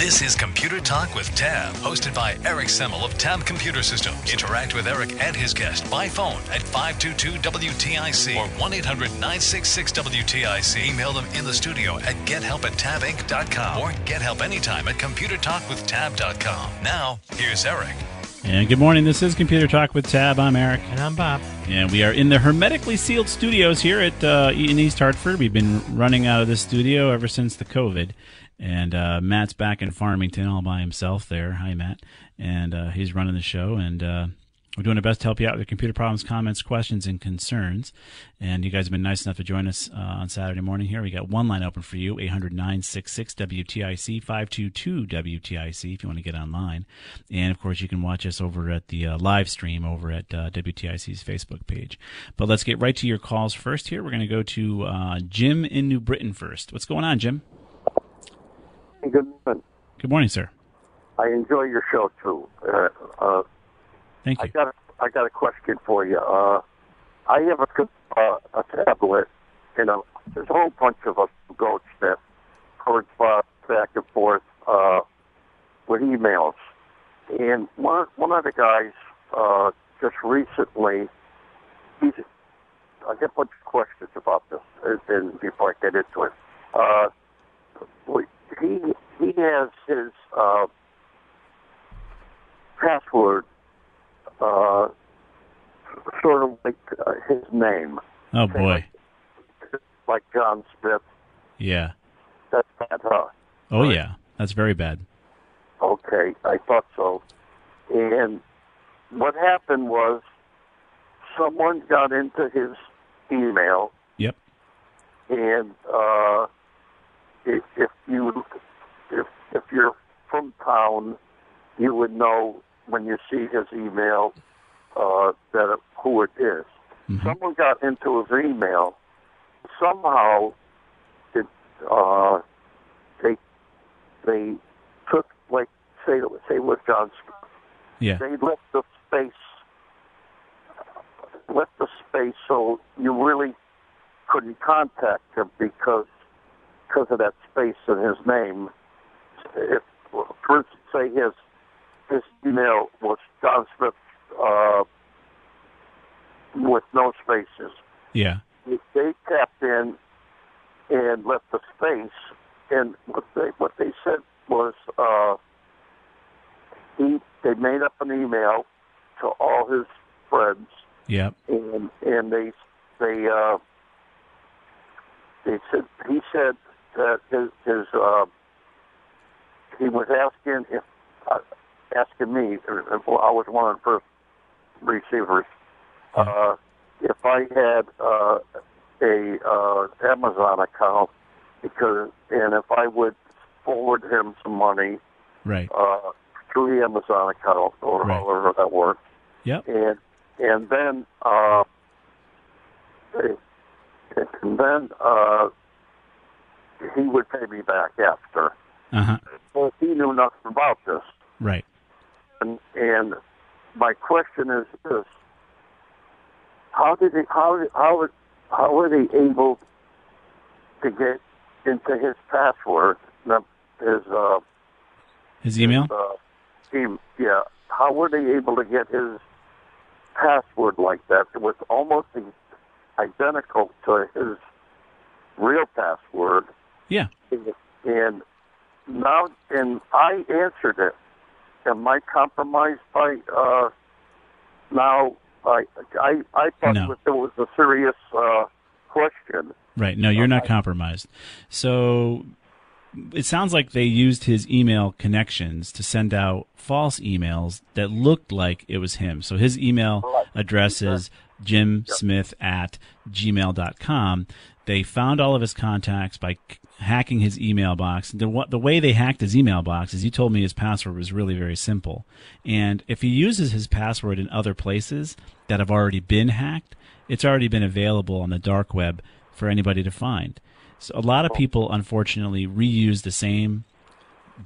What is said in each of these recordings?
This is Computer Talk with Tab, hosted by Eric Semmel of Tab Computer Systems. Interact with Eric and his guest by phone at 522-WTIC or 1-800-966-WTIC. Email them in the studio at gethelp at tabinc.com or get help anytime at computertalkwithtab.com. Now, here's Eric. And good morning. This is Computer Talk with Tab. I'm Eric. And I'm Bob. And we are in the hermetically sealed studios here at uh, in East Hartford. We've been running out of this studio ever since the COVID. And uh, Matt's back in Farmington all by himself there. Hi, Matt. And uh, he's running the show. And uh, we're doing our best to help you out with your computer problems, comments, questions, and concerns. And you guys have been nice enough to join us uh, on Saturday morning here. We got one line open for you 800 966 WTIC 522 WTIC if you want to get online. And of course, you can watch us over at the uh, live stream over at uh, WTIC's Facebook page. But let's get right to your calls first here. We're going to go to uh, Jim in New Britain first. What's going on, Jim? Good morning. Good morning, sir. I enjoy your show too. Uh, uh, Thank you. I got a, I got a question for you. Uh, I have a uh, a tablet, and a, there's a whole bunch of us goats that correspond back and forth uh, with emails. And one one of the guys uh, just recently, he's I get a bunch of questions about this, and- before I get into it, uh, he he has his uh, password uh, sort of like uh, his name, Oh, boy. like John Smith. Yeah. That's bad, huh? Oh, yeah. That's very bad. Okay, I thought so. And what happened was someone got into his email, Yep. and uh, if, if you if if you're from town, you would know when you see his email uh, that who it is. Someone got into his email. Somehow, it uh, they they took like say say with John. Yeah. They left the space left the space so you really couldn't contact him because because of that space in his name. If, for instance, say his his email was John Smith uh, with no spaces. Yeah. They tapped in and left the space, and what they what they said was uh, he they made up an email to all his friends Yep. and and they they uh they said he said that his his uh he was asking if uh, asking me if I was one of the first receivers uh if I had uh a uh Amazon account because and if I would forward him some money Right. uh through the Amazon account or Right. however that worked Yep. and and then uh, and then uh, he would pay me back after. Uh huh. Well, he knew nothing about this, Right. and and my question is this: How did he? How how how were they able to get into his password? His uh, His email? uh, team, yeah. How were they able to get his password like that? It was almost identical to his real password. Yeah. And now, and I answered it. Am I compromised by? Uh, now, I I I thought No. it was a serious uh, question. Right. No, you're not compromised. So it sounds like they used his email connections to send out false emails that looked like it was him. So his email address is jimsmith at gmail.com. They found all of his contacts by c- hacking his email box. The, wa- the way they hacked his email box is you told me his password was really very simple. And if he uses his password in other places that have already been hacked, it's already been available on the dark web for anybody to find. So a lot of people, unfortunately, reuse the same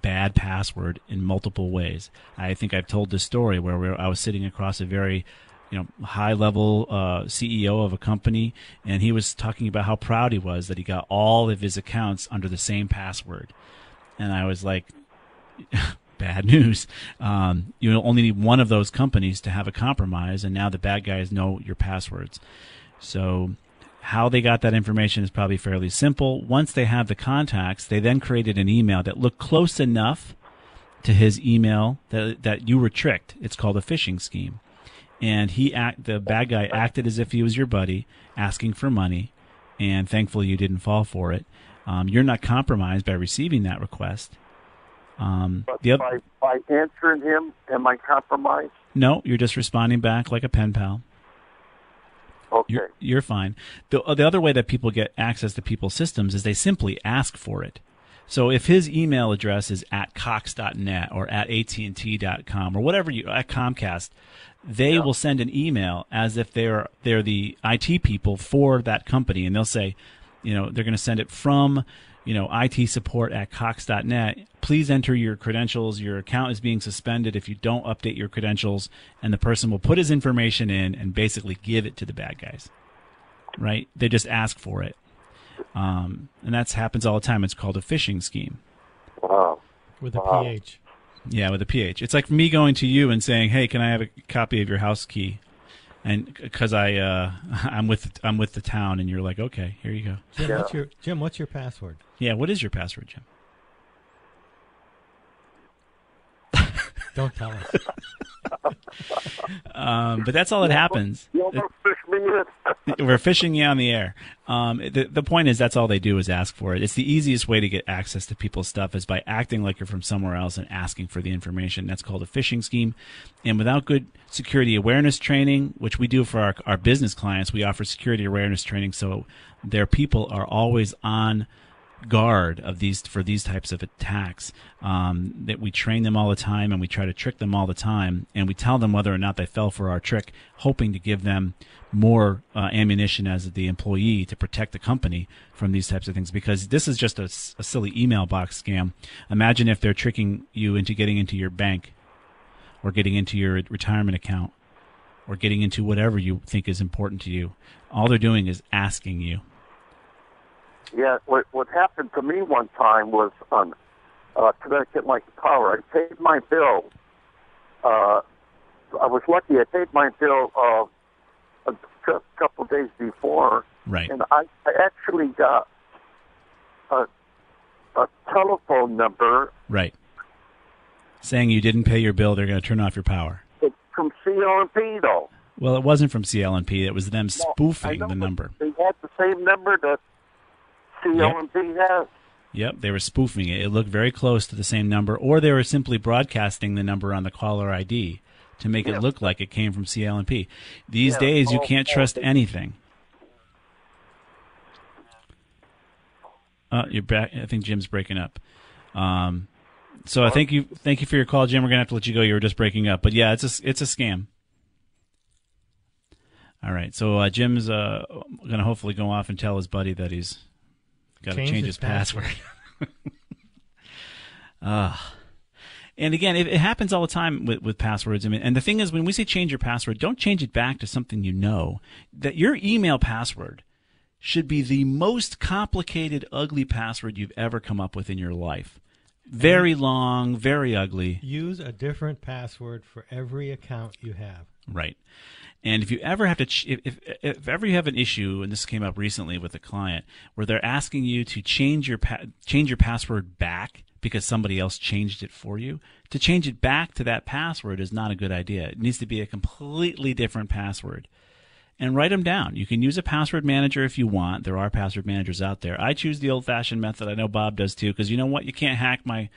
bad password in multiple ways. I think I've told this story where I was sitting across a very you know high level uh, CEO of a company, and he was talking about how proud he was that he got all of his accounts under the same password, and I was like. Bad news. Um, you only need one of those companies to have a compromise, and now the bad guys know your passwords. So how they got that information is probably fairly simple. Once they have the contacts, they then created an email that looked close enough to his email that that you were tricked. It's called a phishing scheme. And he act the bad guy acted as if he was your buddy, asking for money, and thankfully you didn't fall for it. Um, you're not compromised by receiving that request. Um, But the by by answering him, am I compromised? no, you're just responding back like a pen pal. Okay. You're, you're fine. The, uh, the other way that people get access to people's systems is they simply ask for it. So if his email address is at cox.net or at AT&T.com or whatever you, at Comcast, they will send an email as if they're, they're the IT people for that company. And they'll say, you know, they're going to send it from, you know, IT support at cox.net. Please enter your credentials. Your account is being suspended if you don't update your credentials. And the person will put his information in and basically give it to the bad guys. Right? They just ask for it. Um, and that happens all the time. It's called a phishing scheme. Wow. With a Wow. PH. Yeah, with a PH. It's like me going to you and saying, "Hey, can I have a copy of your house key?" And because I uh, I'm with I'm with the town, and you're like, "Okay, here you go." Jim, Yeah. what's your Jim? What's your password? Yeah, what is your password, Jim? Don't tell us. Um, but that's all that happens. You almost fished me in. We're fishing you on the air. Um, the, the point is, that's all they do is ask for it. It's the easiest way to get access to people's stuff is by acting like you're from somewhere else and asking for the information. That's called a phishing scheme. And without good security awareness training, which we do for our, our business clients, we offer security awareness training so their people are always on guard of these for these types of attacks. Um, that we train them all the time and we try to trick them all the time, and we tell them whether or not they fell for our trick, hoping to give them more uh, ammunition as the employee to protect the company from these types of things. Because this is just a silly email box scam. Imagine if they're tricking you into getting into your bank, or getting into your retirement account, or getting into whatever you think is important to you. All they're doing is asking you. Yeah, what what happened to me one time was on uh, Connecticut and Power. I paid my bill. Uh, I was lucky. I paid my bill uh, a couple days before, Right. and I, I actually got a a telephone number Right. Saying you didn't pay your bill, they're going to turn off your power. It's from CL&P, though. Well, it wasn't from CL&P. It was them spoofing know, the number. They had the same number that CL&P has. Yep, they were spoofing it. It looked very close to the same number, or they were simply broadcasting the number on the caller ID to make Yeah. it look like it came from CL&P. These Yeah, days, you can't trust anything. Uh, you're back. I think Jim's breaking up. Um, so I thank you, thank you for your call, Jim. We're gonna have to let you go. You were just breaking up, but yeah, it's a it's a scam. All right, so uh, Jim's uh, gonna hopefully go off and tell his buddy that he's got to Change his his password. Ah. And again, it, it happens all the time with, with passwords. I mean, and the thing is, when we say change your password, don't change it back to something you know. That your email password should be the most complicated, ugly password you've ever come up with in your life. Very long, very ugly. Use a different password for every account you have. Right. And if you ever have to, ch- if, if, if ever you have an issue, and this came up recently with a client, where they're asking you to change your pa- change your password back because somebody else changed it for you, to change it back to that password is not a good idea. It needs to be a completely different password and write them down. You can use a password manager if you want. There are password managers out there. I choose the old-fashioned method. I know Bob does too, because you know what? You can't hack my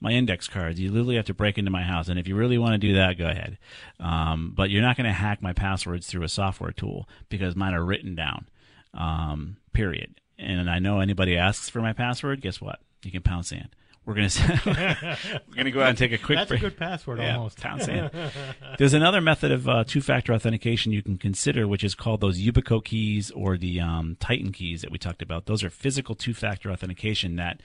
my index cards. You literally have to break into my house, and if you really want to do that, go ahead. Um, but you're not going to hack my passwords through a software tool because mine are written down. Um, period. And I know anybody asks for my password. Guess what? You can pound sand. We're gonna we're gonna go out and take a quick That's break. a good password Yeah, almost. pound. There's another method of uh, two-factor authentication you can consider, which is called those Yubico keys or the um, Titan keys that we talked about. Those are physical two-factor authentication that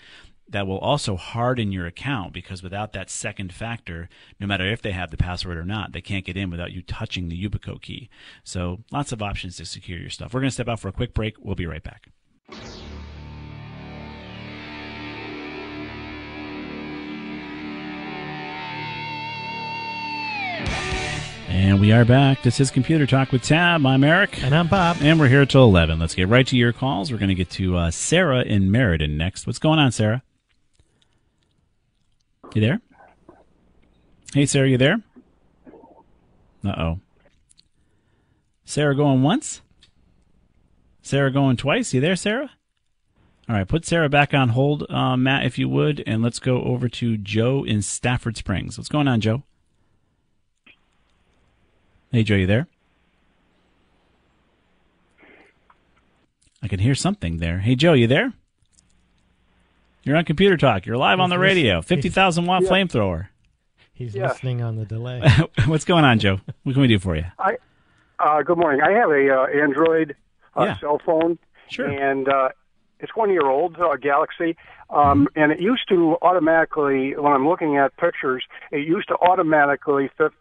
that will also harden your account because without that second factor, no matter if they have the password or not, they can't get in without you touching the Yubico key. So lots of options to secure your stuff. We're going to step out for a quick break. We'll be right back. And we are back. This is Computer Talk with Tab. I'm Eric. And I'm Bob. And we're here till 11. Let's get right to your calls. We're going to get to uh, Sarah in Meriden next. What's going on, Sarah? You there? Hey, Sarah, you there? Uh oh. Sarah going once? Sarah going twice? You there, Sarah? All right, put Sarah back on hold, uh, Matt, if you would, and let's go over to Joe in Stafford Springs. What's going on, Joe? Hey, Joe, you there? I can hear something there. Hey, Joe, you there? You're on Computer Talk. You're live on the radio. 50,000 watt Yeah. flamethrower. He's Yes. listening on the delay. What's going on, Joe? What can we do for you? I uh, good morning. I have a uh, Android uh, Yeah. cell phone, Sure. and uh, it's one year old, uh, Galaxy. Um, Mm-hmm. And it used to automatically, when I'm looking at pictures, it used to automatically fit,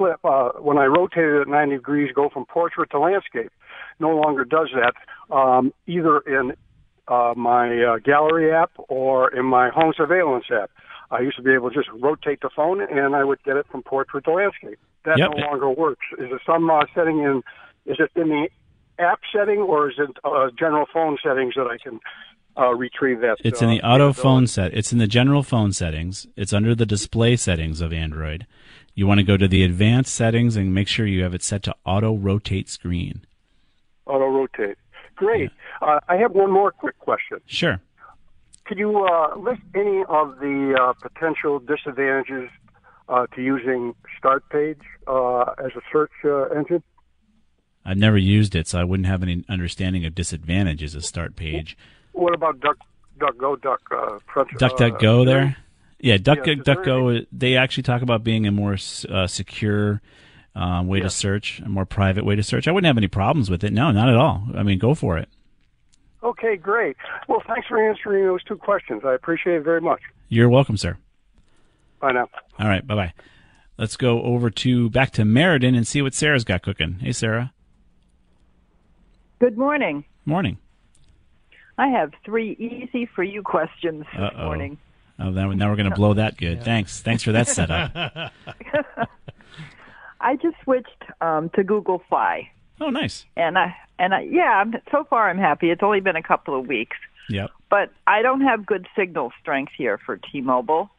uh, when I rotated it 90 degrees, go from portrait to landscape. No longer does that, um, either in uh, my uh, gallery app or in my home surveillance app. I used to be able to just rotate the phone and I would get it from portrait to landscape. That Yep. no longer works. Is it some uh, setting in? Is it in the app setting or is it uh, general phone settings that I can uh, retrieve that? It's in uh, the auto phone set. It's in the general phone settings. It's under the display settings of Android. You want to go to the advanced settings and make sure you have it set to auto rotate screen. Auto rotate. Great. Uh, I have one more quick question. Sure. Could you uh, list any of the uh, potential disadvantages uh, to using Startpage uh, as a search uh, engine? I've never used it, so I wouldn't have any understanding of disadvantages of Startpage. What about Duck, DuckGo, Duck, uh, Front, DuckDuckGo uh, there? Yeah, Duck, Yes, is DuckGo, they actually talk about being a more uh, secure um, way to search, a more private way to search. I wouldn't have any problems with it. No, not at all. I mean, go for it. Okay, great. Well, thanks for answering those two questions. I appreciate it very much. You're welcome, sir. Bye now. All right, bye bye. Let's go over to back to Meriden and see what Sarah's got cooking. Hey, Sarah. Good morning. Morning. I have three easy for you questions this Uh-oh. morning. Oh, now, now we're going to blow that good. Thanks. Thanks for that setup. I just switched um, to Google Fi, Oh, nice. and I and I yeah, I'm, so far I'm happy. It's only been a couple of weeks, Yep. but I don't have good signal strength here for T-Mobile.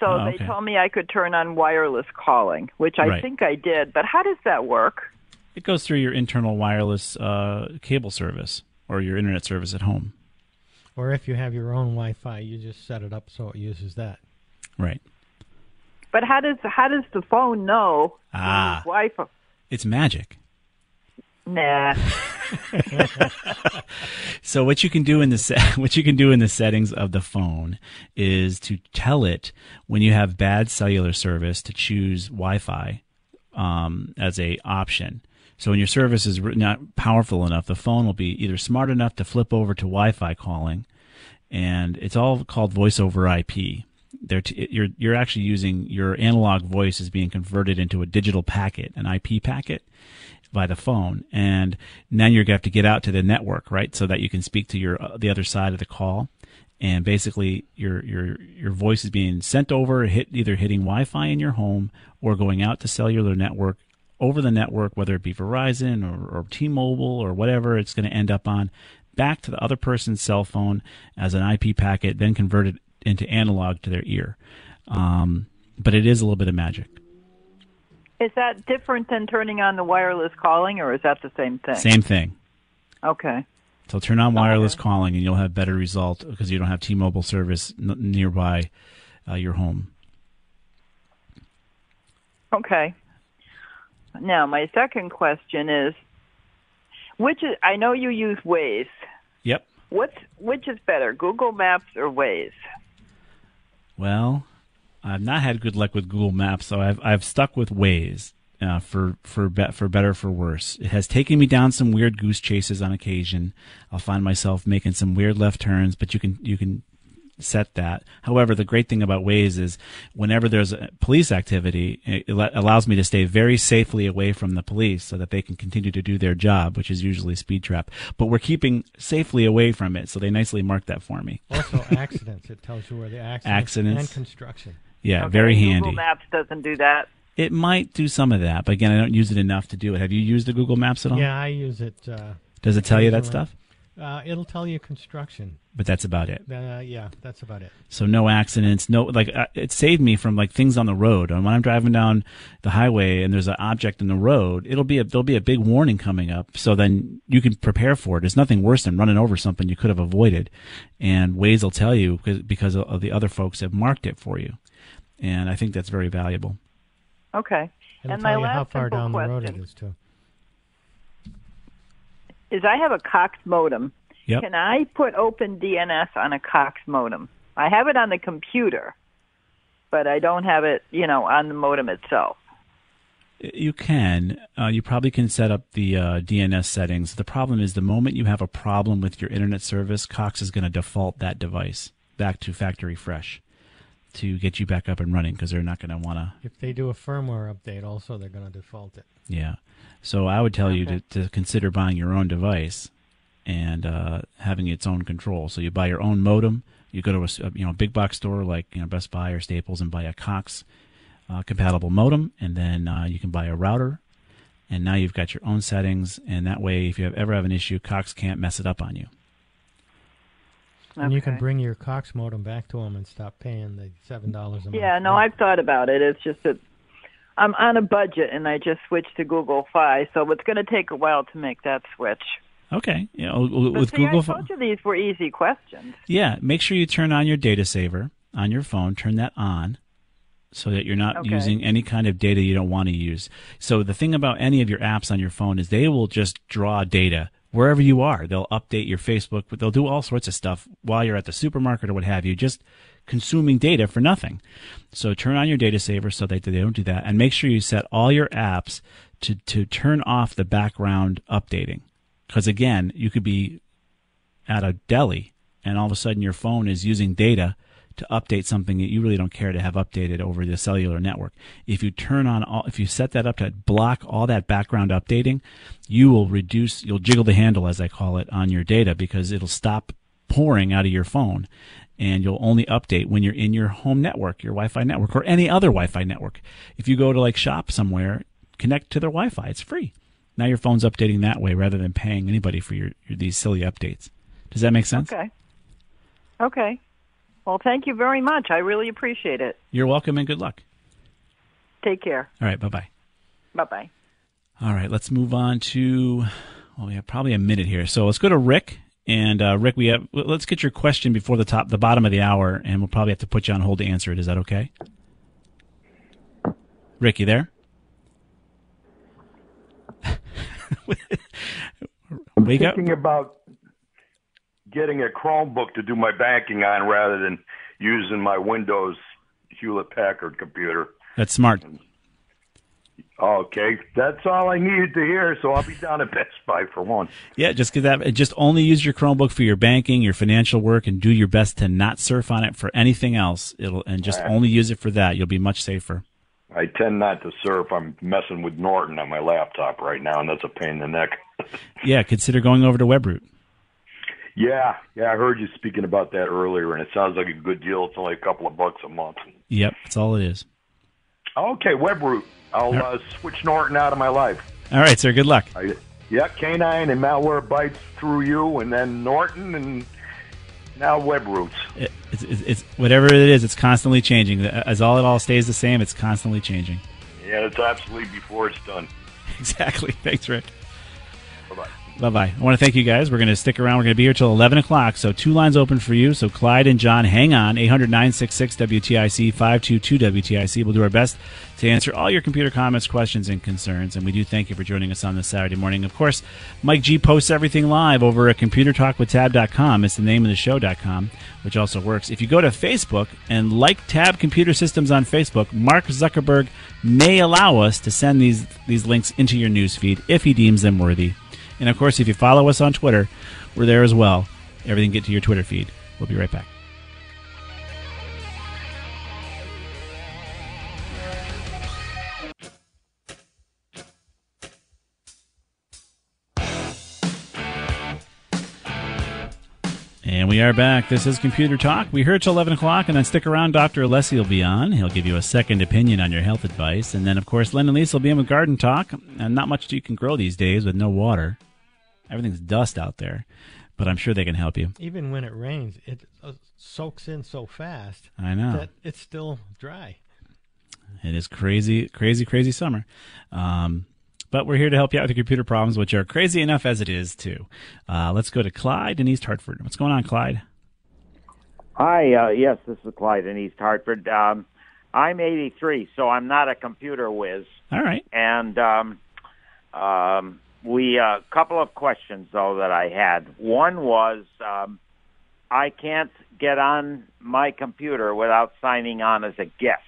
So Oh, they told me I could turn on wireless calling, which I Right. think I did. But how does that work? It goes through your internal wireless uh, cable service or your internet service at home. Or if you have your own Wi-Fi, you just set it up so it uses that. Right. But how does how does the phone know? Ah. Wi-Fi. It's magic. Nah. So what you can do in the se- what you can do in the settings of the phone is to tell it when you have bad cellular service to choose Wi-Fi um, as a option. So when your service is not powerful enough, the phone will be either smart enough to flip over to Wi-Fi calling, and it's all called voice over IP. T- you're you're actually using your analog voice is being converted into a digital packet, an IP packet, by the phone, and now you're gonna have to get out to the network, right, so that you can speak to your uh, the other side of the call, and basically your your your voice is being sent over, hit either hitting Wi-Fi in your home or going out to cellular network over the network, whether it be Verizon or, or T-Mobile or whatever it's going to end up on, back to the other person's cell phone as an IP packet, then converted into analog to their ear. Um, but it is a little bit of magic. Is that different than turning on the wireless calling, or is that the same thing? Same thing. Okay. So turn on wireless calling, and you'll have better result because you don't have T-Mobile service n- nearby uh, your home. Okay. Now, my second question is, which is, I know you use Waze. Yep. What's which is better, Google Maps or Waze? Well, I've not had good luck with Google Maps, so I've I've stuck with Waze uh, for for be, for better for worse. It has taken me down some weird goose chases on occasion. I'll find myself making some weird left turns, but you can you can set that. However, the great thing about Waze is whenever there's a police activity, it allows me to stay very safely away from the police so that they can continue to do their job, which is usually speed trap. But we're keeping safely away from it, so they nicely mark that for me. Also, accidents. It tells you where the accidents, Accidents. and construction. Yeah, Okay, very handy. Google Maps doesn't do that. It might do some of that, but again, I don't use it enough to do it. Have you used the Google Maps at all? Yeah, I use it. Uh, Does it tell you that occasionally. stuff? Uh, it'll tell you construction. But that's about it. Uh, yeah, that's about it. So no accidents, no like uh, it saved me from like things on the road. And when I'm driving down the highway and there's an object in the road, it'll be a there'll be a big warning coming up. So then you can prepare for it. There's nothing worse than running over something you could have avoided. And Waze will tell you because because of the other folks have marked it for you. And I think that's very valuable. Okay. It'll and tell my you last how far simple down the road it is too. Is I have a Cox modem. Yep. Can I put OpenDNS on a Cox modem? I have it on the computer, but I don't have it, you know, on the modem itself. You can. Uh, you probably can set up the uh, DNS settings. The problem is the moment you have a problem with your internet service, Cox is going to default that device back to factory fresh to get you back up and running because they're not going to want to. If they do a firmware update, also they're going to default it. Yeah. So I would tell you to, to consider buying your own device and uh, having its own control. So you buy your own modem. You go to a you know big box store like you know Best Buy or Staples and buy a Cox uh, compatible modem, and then uh, you can buy a router. And now you've got your own settings, and that way, if you have, ever have an issue, Cox can't mess it up on you. And you can bring your Cox modem back to them and stop paying the seven dollars a month. Yeah, no, I've thought about it. It's just that I'm on a budget and I just switched to Google Fi, so it's going to take a while to make that switch. Okay, you oh, know, oh, But with see, Google, I Pho- told you these were easy questions. yeah, make sure you turn on your data saver on your phone. Turn that on so that you're not Okay. using any kind of data you don't want to use. So the thing about any of your apps on your phone is they will just draw data wherever you are. They'll update your Facebook, but they'll do all sorts of stuff while you're at the supermarket or what have you, just consuming data for nothing. So turn on your data saver so that they don't do that, and make sure you set all your apps to to turn off the background updating. Because again, you could be at a deli and all of a sudden your phone is using data to update something that you really don't care to have updated over the cellular network. If you turn on all, if you set that up to block all that background updating, you will reduce, you'll jiggle the handle as I call it on your data because it'll stop pouring out of your phone and you'll only update when you're in your home network, your Wi-Fi network or any other Wi-Fi network. If you go to like shop somewhere, connect to their Wi-Fi. It's free. Now your phone's updating that way rather than paying anybody for your, your these silly updates. Does that make sense? Okay. Okay. Well, thank you very much. I really appreciate it. You're welcome and good luck. Take care. All right, bye bye. Bye bye. All right, let's move on to. Well, we have probably a minute here, so let's go to Rick. And uh, Rick, we have. Let's get your question before the top, the bottom of the hour, and we'll probably have to put you on hold to answer it. Is that okay? Rick, you there? I'm Wake up. thinking about getting a Chromebook to do my banking on rather than using my Windows Hewlett Packard computer. That's smart. Okay, that's all I needed to hear. So I'll be down at Best Buy for one. Yeah, just get that. Just only use your Chromebook for your banking, your financial work, and do your best to not surf on it for anything else. It'll and just right. only use it for that. You'll be much safer. I tend not to surf. I'm messing with Norton on my laptop right now, and that's a pain in the neck. Yeah, consider going over to WebRoot. Yeah, yeah, I heard you speaking about that earlier, and it sounds like a good deal. It's only a couple of bucks a month. Yep, that's all it is. Okay, WebRoot. I'll uh, switch Norton out of my life. All right, sir. Good luck. I, yeah, Canine and malware bites through you, and then Norton, and now WebRoots. It, it's, it's, it's whatever it is. It's constantly changing. As all it all stays the same, it's constantly changing. Yeah, it's obsolete before it's done. Exactly. Thanks, Rick. Bye bye. I want to thank you guys. We're going to stick around. We're going to be here till 11 o'clock. So, two lines open for you. So, Clyde and John, hang on. 800 966 WTIC 522 WTIC. We'll do our best to answer all your computer comments, questions, and concerns. And we do thank you for joining us on this Saturday morning. Of course, Mike G posts everything live over at computertalkwithtab.com. It's the name of the show.com, which also works. If you go to Facebook and like Tab Computer Systems on Facebook, Mark Zuckerberg may allow us to send these, these links into your newsfeed if he deems them worthy. And of course, if you follow us on Twitter, we're there as well. Everything get to your Twitter feed. We'll be right back. And we are back. This is Computer Talk. We're here till 11 o'clock, and then stick around. Dr. Alessi will be on. He'll give you a second opinion on your health advice. And then, of course, Len and Lisa will be in with Garden Talk. And not much you can grow these days with no water. Everything's dust out there, but I'm sure they can help you. Even when it rains, it uh, soaks in so fast. I know. that it's still dry. It is crazy, crazy, crazy summer. Um, but we're here to help you out with your computer problems, which are crazy enough as it is, too. Uh, let's go to Clyde in East Hartford. What's going on, Clyde? Hi, uh, yes, this is Clyde in East Hartford. Um, I'm 83, so I'm not a computer whiz. All right. And um, um, we a uh, couple of questions though that I had. One was um, I can't get on my computer without signing on as a guest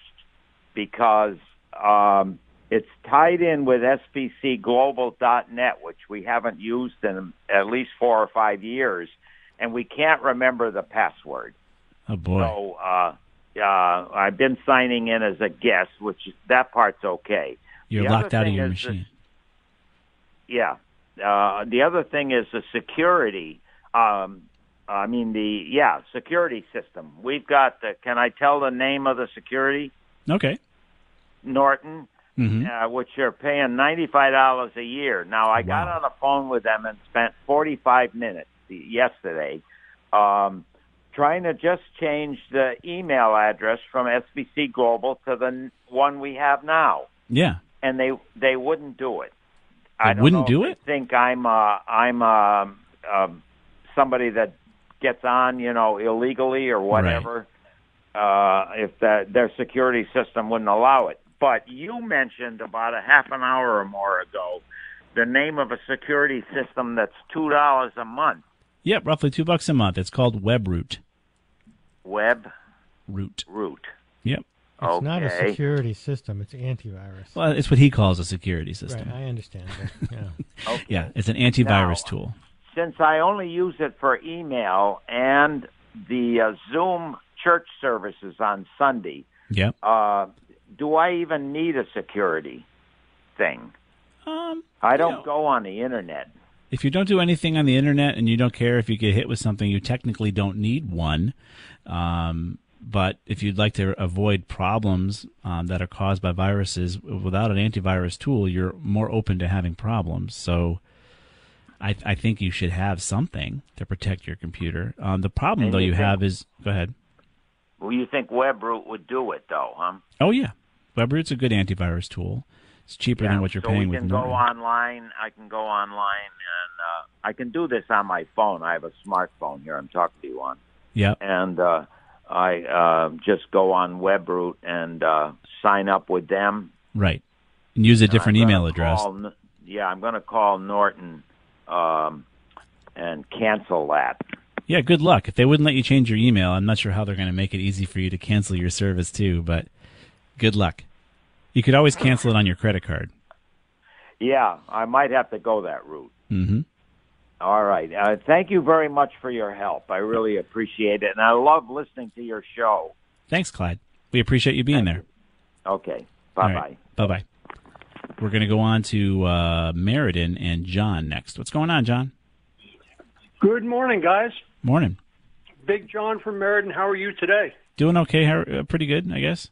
because um, it's tied in with sbcglobal.net, which we haven't used in at least four or five years, and we can't remember the password. Oh boy! So uh, uh, I've been signing in as a guest, which that part's okay. You're the locked out of your machine. This, yeah. Uh, the other thing is the security. Um, I mean the yeah security system. We've got the. Can I tell the name of the security? Okay. Norton, Mhm. uh, which you're paying ninety five dollars a year. Now I got on the phone with them and spent forty five minutes yesterday, um, trying to just change the email address from SBC Global to the one we have now, Yeah. and they they wouldn't do it. I wouldn't do they Think I'm uh, I'm uh, um somebody that gets on, you know, illegally or whatever. Uh, if that their security system wouldn't allow it. But you mentioned about a half an hour or more ago the name of a security system that's two dollars a month. Yep, roughly two bucks a month. It's called WebRoot. Web Root. root. Yep. It's not a security system; it's antivirus. Well, it's what he calls a security system. Right, I understand. But, yeah. Okay. Yeah, it's an antivirus Now, tool. since I only use it for email and the uh, Zoom church services on Sunday, Yep. uh, do I even need a security thing? Um, I don't go on the internet. If you don't do anything on the internet and you don't care if you get hit with something, you technically don't need one. Um, but if you'd like to avoid problems um, that are caused by viruses without an antivirus tool, you're more open to having problems. So I, I think you should have something to protect your computer. Um, the problem, And though, you you have is go ahead. Well, you think WebRoot would do it, though, huh? Oh, yeah. WebRoot's a good antivirus tool. It's cheaper than what you're so paying we with can go online. I can go online, and uh, I can do this on my phone. I have a smartphone here. I'm talking to you on, Yep. and uh, I uh, just go on WebRoot and uh, sign up with them. Right. And use a different email address. call yeah, I'm going to call Norton um, and cancel that. Yeah, good luck. If they wouldn't let you change your email, I'm not sure how they're going to make it easy for you to cancel your service too, but good luck. You could always cancel it on your credit card. Yeah, I might have to go that route. hmm All right. Uh, thank you very much for your help. I really appreciate it, and I love listening to your show. Thanks, Clyde. We appreciate you being there. Okay. All Bye right. Bye-bye. We're going to go on to uh, Meriden and John next. What's going on, John? Good morning, guys. Morning. Big John from Meriden. How are you today? Doing okay? How, uh, pretty good, I guess.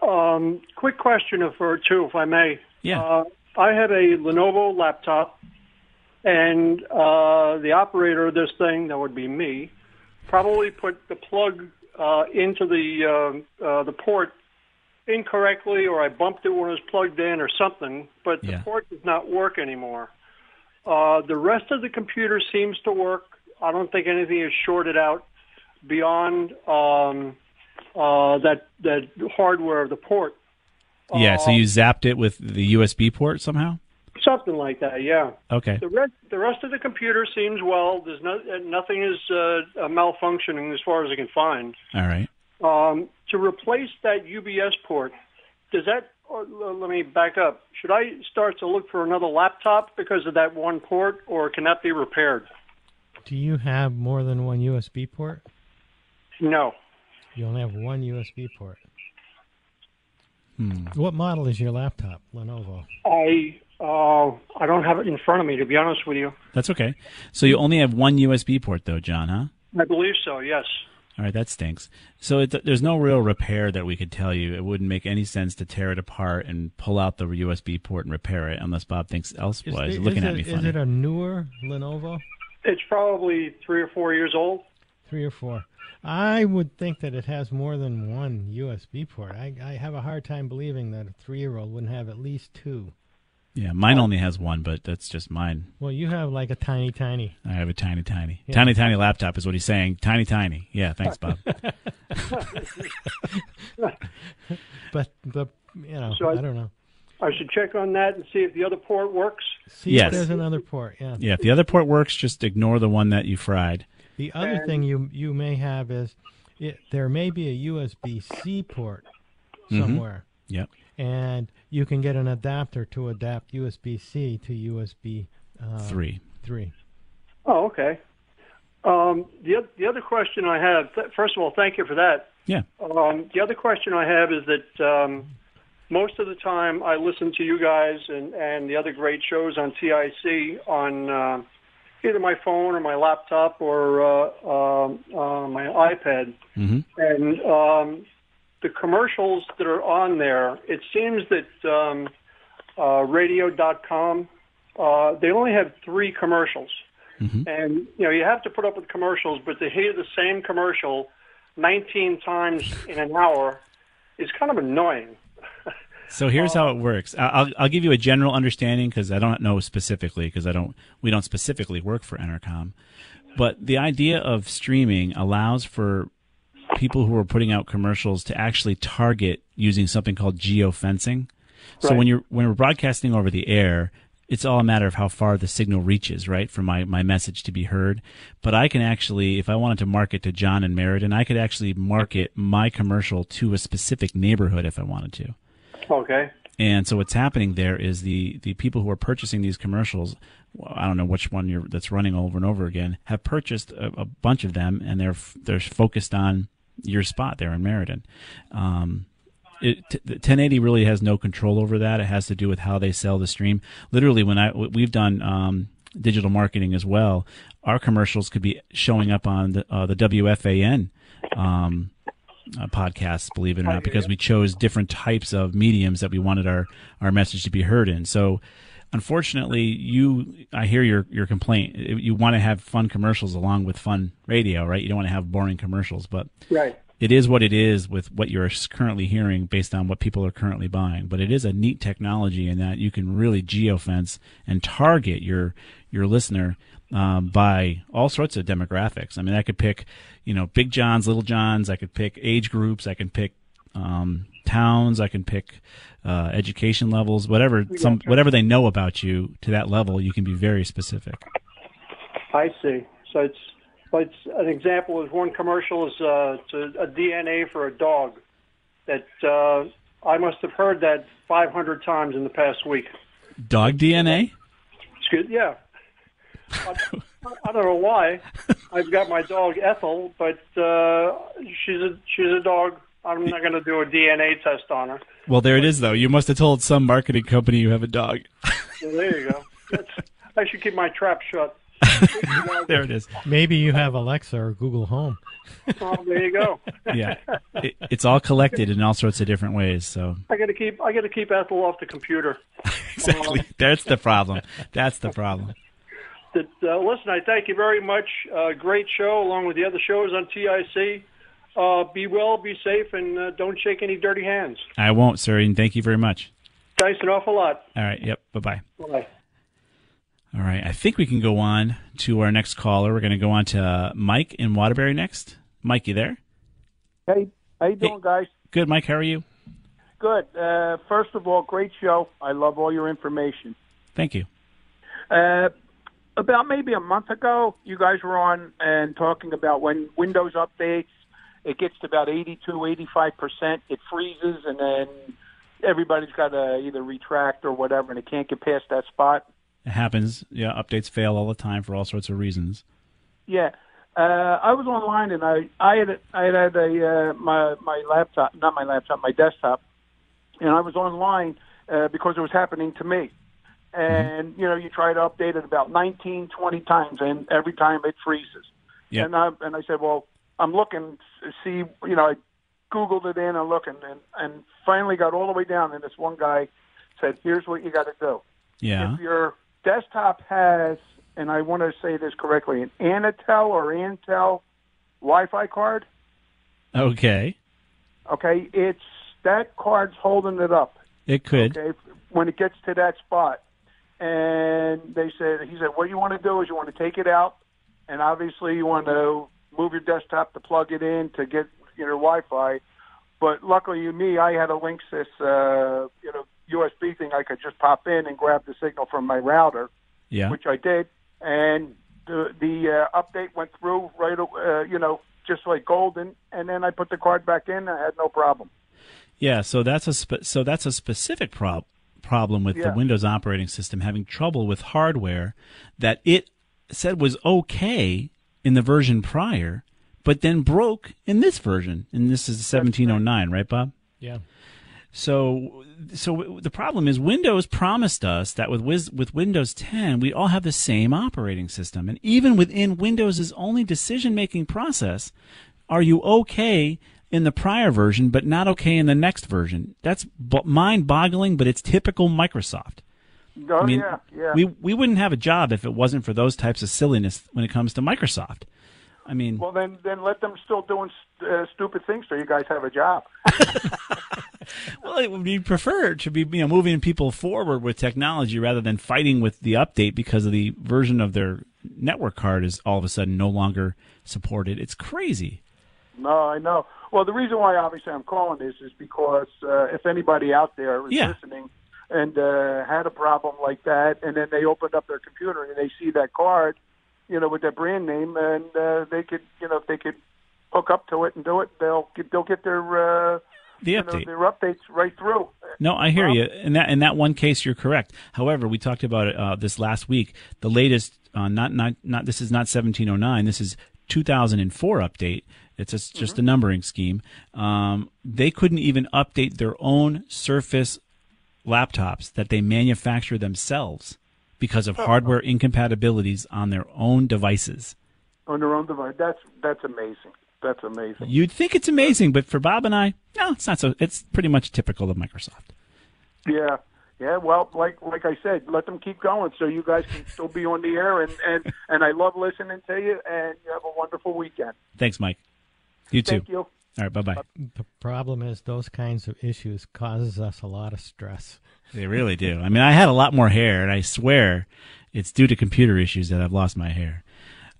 Um, quick question for two, if I may. Yeah. Uh, I have a Lenovo laptop, and uh, the operator of this thing, that would be me, probably put the plug uh, into the uh, uh, the port incorrectly, or I bumped it when it was plugged in, or something. But the Yeah. port does not work anymore. Uh, the rest of the computer seems to work. I don't think anything is shorted out beyond um, uh, that that hardware of the port. Yeah, so Uh, you zapped it with the USB port somehow? Something like that. Yeah. Okay. The rest the rest of the computer seems well. There's no uh, nothing is uh, uh, malfunctioning as far as I can find. All right. Um, to replace that UBS port, does that? Or, uh, let me back up. Should I start to look for another laptop because of that one port, or can that be repaired? Do you have more than one USB port? No. You only have one USB port. Hmm. What model is your laptop, Lenovo? I uh, I don't have it in front of me to be honest with you. That's okay. So you only have one USB port, though, John, huh? I believe so. Yes. All right, that stinks. So it, there's no real repair that we could tell you. It wouldn't make any sense to tear it apart and pull out the USB port and repair it, unless Bob thinks elsewise. is You're looking it, at me is funny. it a newer Lenovo? It's probably three or four years old. Three or four. I would think that it has more than one USB port. I, I have a hard time believing that a three-year-old wouldn't have at least two. yeah, mine only has one, but that's just mine. Well, you have like a tiny, tiny. I have a tiny, tiny, Yeah. tiny, tiny laptop. Is what he's saying. Tiny, tiny. Yeah, thanks, Bob. but the you know, So I, don't know. I should check on that and see if the other port works. See Yes. if there's another port. Yeah. yeah, if the other port works, just ignore the one that you fried. The other And- thing you you may have is it, there may be a USB C port Mhm. somewhere, Yep. and you can get an adapter to adapt USB C to USB uh, Three. Three. Oh, okay. Um, the the other question I have, th- first of all, thank you for that. Yeah. Um, the other question I have is that um, most of the time I listen to you guys and, and the other great shows on TIC on uh, either my phone or my laptop or uh, um uh, my iPad. Mm-hmm. And um, the commercials that are on there, it seems that um, uh, radio.com, uh, they only have three commercials. Mm-hmm. And, you know, you have to put up with commercials, but to hear the same commercial 19 times in an hour is kind of annoying. So here's how it works. I'll I'll give you a general understanding because I don't know specifically because I don't we don't specifically work for Entercom, but the idea of streaming allows for people who are putting out commercials to actually target using something called geofencing. So Right. when you're when we're broadcasting over the air, it's all a matter of how far the signal reaches, right, for my, my message to be heard. But I can actually, if I wanted to market to John and Meriden, I could actually market my commercial to a specific neighborhood if I wanted to. Okay. And so what's happening there is the, the people who are purchasing these commercials, I don't know which one you're, that's running over and over again, have purchased a, a bunch of them, and they're they're focused on your spot there in Meriden. Um, it, t- the 1080 really has no control over that. It has to do with how they sell the stream. Literally, when I we've done um, digital marketing as well, our commercials could be showing up on the uh, the WFAN. Um, uh, podcasts, believe it or not, because we chose different types of mediums that we wanted our, our message to be heard in. So, unfortunately, you I hear your your complaint. You want to have fun commercials along with fun radio, right? You don't want to have boring commercials, but Right. it is what it is with what you're currently hearing based on what people are currently buying. But it is a neat technology in that you can really geofence and target your your listener um, by all sorts of demographics. I mean, I could pick, you know, big Johns, little Johns. I could pick age groups. I can pick um, towns. I can pick uh, education levels. Whatever some whatever they know about you to that level, you can be very specific. I see. So it's, but it's an example is one commercial is uh, a DNA for a dog that uh, I must have heard that 500 times in the past week. Dog DNA. Excuse, yeah. I, I don't know why. I've got my dog Ethel, but uh, she's a she's a dog. I'm not going to do a DNA test on her. Well, there it is, though. You must have told some marketing company you have a dog. So there you go. That's, I should keep my trap shut. there it is. Maybe you have Alexa or Google Home. Oh, there you go. Yeah, it, it's all collected in all sorts of different ways. So I got to keep I got to keep Ethel off the computer. exactly, that's the problem. That's the problem. That, uh, listen, I thank you very much. Uh, great show, along with the other shows on TIC. Uh, be well, be safe, and uh, don't shake any dirty hands. I won't, sir, and thank you very much. Thanks an awful lot. All right. Yep. Bye bye. Bye. All right. I think we can go on to our next caller. We're going to go on to uh, Mike in Waterbury next. Mike, you there? Hey, how you doing, guys? Good, Mike. How are you? Good. Uh, first of all, great show. I love all your information. Thank you. Uh, about maybe a month ago, you guys were on and talking about when Windows updates, it gets to about 82, 85 percent, it freezes, and then everybody's got to either retract or whatever, and it can't get past that spot. It happens. Yeah, updates fail all the time for all sorts of reasons. Yeah. Uh, I was online and I I had I had had a uh, my my laptop not my laptop my desktop, and I was online uh, because it was happening to me. Mm-hmm. And you know you try to update it about 19, 20 times, and every time it freezes. Yep. And I and I said, well, I'm looking to see you know I googled it in and looking and and finally got all the way down, and this one guy said, here's what you got to do. Yeah. If your desktop has, and I want to say this correctly, an Anatel or Antel Wi-Fi card, Okay. okay, it's that card's holding it up. It could. Okay, when it gets to that spot, and they said, he said, what you want to do is you want to take it out, and obviously you want to move your desktop to plug it in to get your Wi-Fi. But luckily, you me, I had a Linksys, uh, you know, USB thing I could just pop in and grab the signal from my router, Yeah. which I did, and the the uh, update went through right, uh, you know, just like golden. And then I put the card back in, I had no problem. Yeah, so that's a spe- so that's a specific prob- problem with the Windows operating system having trouble with hardware that it said was okay in the version prior, but then broke in this version. And this is 1709, right, Bob? Yeah. So, so the problem is Windows promised us that with Wiz, with Windows 10 we'd all have the same operating system, and even within Windows' only decision-making process, are you okay in the prior version but not okay in the next version? That's b- mind-boggling, but it's typical Microsoft. Oh I mean, yeah, yeah. we we wouldn't have a job if it wasn't for those types of silliness when it comes to Microsoft. I mean, well, then then let them still doing uh, stupid things so you guys have a job. Well, it would be preferred to be you know moving people forward with technology rather than fighting with the update because of the version of their network card is all of a sudden no longer supported. It's crazy. No, I know. Well, the reason why obviously I'm calling this is because uh, if anybody out there is Yeah. listening and uh, had a problem like that, and then they opened up their computer and they see that card, you know, with that brand name, and uh, they could, you know, if they could hook up to it and do it, they'll get, they'll get their uh, The you know, update. their updates right through. No, I hear you. In that in that one case, you're correct. However, we talked about it uh, this last week. The latest, uh, not not not. This is not 1709. This is 2004 update. It's just, just a numbering scheme. Um, they couldn't even update their own Surface laptops that they manufacture themselves because of hardware incompatibilities on their own devices. on their own device. That's that's amazing. That's amazing. You'd think it's amazing, but for Bob and I, no, it's not so. It's pretty much typical of Microsoft. Yeah, yeah. Well, like like I said, let them keep going so you guys can still be on the air. And and and I love listening to you. And you have a wonderful weekend. Thanks, Mike. You too. Thank you. All right, bye bye. The problem is those kinds of issues causes us a lot of stress. They really do. I mean, I had a lot more hair, and I swear it's due to computer issues that I've lost my hair.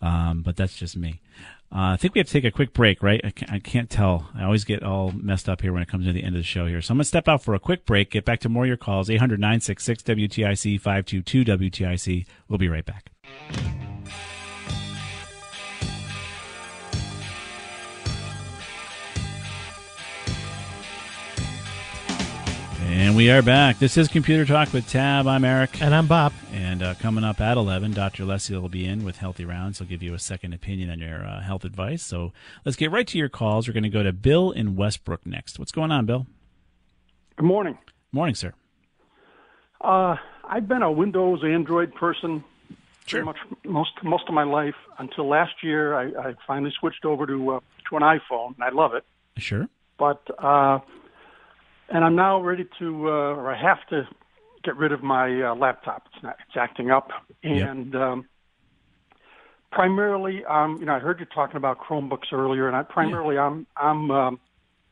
Um, but that's just me. Uh, I think we have to take a quick break, right? I can't, I can't tell. I always get all messed up here when it comes to the end of the show here. So I'm going to step out for a quick break, get back to more of your calls, 800 966 WTIC 522 WTIC. We'll be right back. And we are back. This is Computer Talk with Tab. I'm Eric. And I'm Bob. And uh, coming up at 11, Dr. Leslie will be in with Healthy Rounds. He'll give you a second opinion on your uh, health advice. So let's get right to your calls. We're going to go to Bill in Westbrook next. What's going on, Bill? Good morning. Morning, sir. Uh, I've been a Windows Android person pretty much most most of my life until last year. I, I finally switched over to uh, to an iPhone, and I love it. Sure. But uh, and I'm now ready to, uh, or I have to get rid of my uh, laptop. It's not, it's acting up, and um, primarily, um, you know, I heard you talking about Chromebooks earlier, and I primarily I'm I'm um,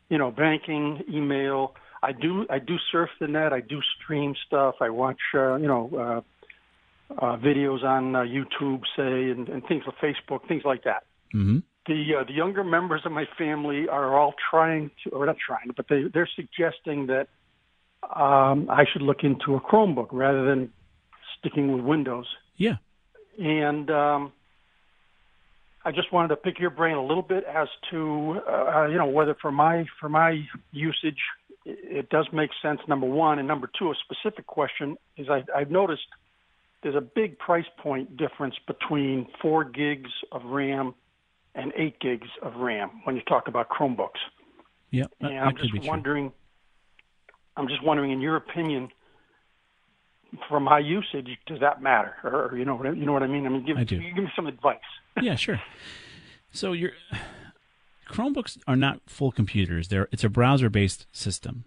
you know banking, email. I do I do surf the net. I do stream stuff. I watch uh, you know uh, uh, videos on uh, YouTube, say, and, and things like Facebook, things like that. Mm-hmm. The uh, the younger members of my family are all trying to, or not trying, but they they're suggesting that um, I should look into a Chromebook rather than sticking with Windows. Yeah. And um, I just wanted to pick your brain a little bit as to uh, you know whether for my for my usage it, it does make sense. Number one, and number two, a specific question is I, I've noticed there's a big price point difference between four gigs of RAM and eight gigs of RAM when you talk about Chromebooks. Yep. And I'm just be true. wondering, I'm just wondering, in your opinion, for my usage, does that matter? Or you know, what I- you know what I mean? I mean, give, I give me some advice. yeah, sure. So your Chromebooks are not full computers. They're it's a browser-based system.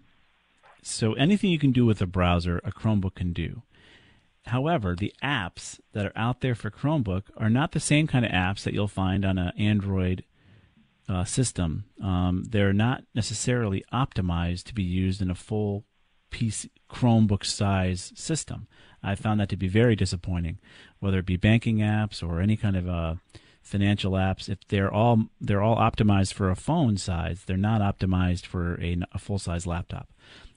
So anything you can do with a browser, a Chromebook can do. However, the apps that are out there for Chromebook are not the same kind of apps that you'll find on an Android uh, system. Um, they're not necessarily optimized to be used in a full PC Chromebook size system. I found that to be very disappointing. Whether it be banking apps or any kind of uh, financial apps, if they're all they're all optimized for a phone size, they're not optimized for a, a full size laptop.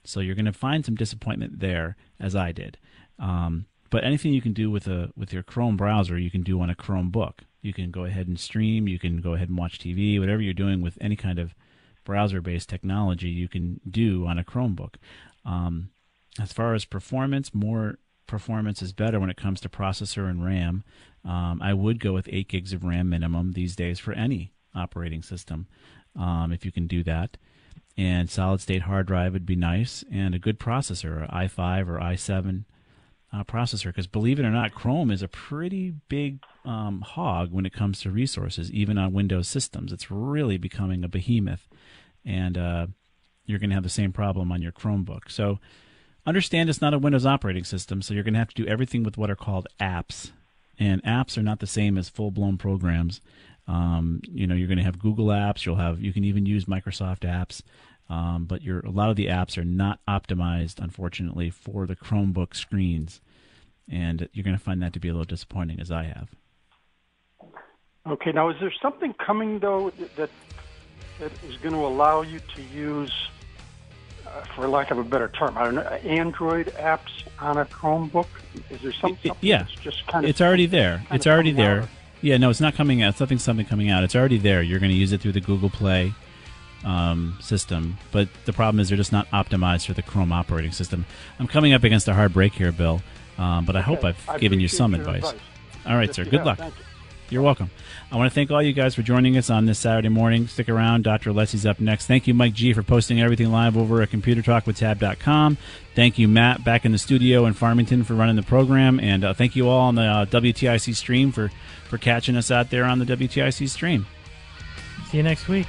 So you're going to find some disappointment there, as I did. Um, but anything you can do with a with your Chrome browser, you can do on a Chromebook. You can go ahead and stream. You can go ahead and watch TV. Whatever you're doing with any kind of browser-based technology, you can do on a Chromebook. Um, as far as performance, more performance is better when it comes to processor and RAM. Um, I would go with eight gigs of RAM minimum these days for any operating system, um, if you can do that. And solid state hard drive would be nice, and a good processor, i5 or i7 uh, processor. Because believe it or not, Chrome is a pretty big um, hog when it comes to resources, even on Windows systems. It's really becoming a behemoth, and uh, you're going to have the same problem on your Chromebook. So understand it's not a Windows operating system, so you're going to have to do everything with what are called apps. And apps are not the same as full blown programs. Um, you know, you're going to have Google apps. You'll have you can even use Microsoft apps, um, but your a lot of the apps are not optimized, unfortunately, for the Chromebook screens, and you're going to find that to be a little disappointing, as I have. Okay, now is there something coming though that that is going to allow you to use, uh, for lack of a better term, I don't know, Android apps on a Chromebook? Is there some, something yeah, that's just kind of it's already there. It's already there. out? Yeah, no, it's not coming out. It's nothing something coming out. It's already there. You're going to use it through the Google Play um, system, but the problem is they're just not optimized for the Chrome operating system. I'm coming up against a hard break here, Bill, um, but I hope I've I given you some advice. advice. All right, Yes, sir. Good have. luck. You. You're welcome. I want to thank all you guys for joining us on this Saturday morning. Stick around. Dr. Leslie's up next. Thank you, Mike G, for posting everything live over at computertalkwithtab.com. Thank you, Matt, back in the studio in Farmington for running the program. And uh, thank you all on the uh, WTIC stream for, for catching us out there on the WTIC stream. See you next week.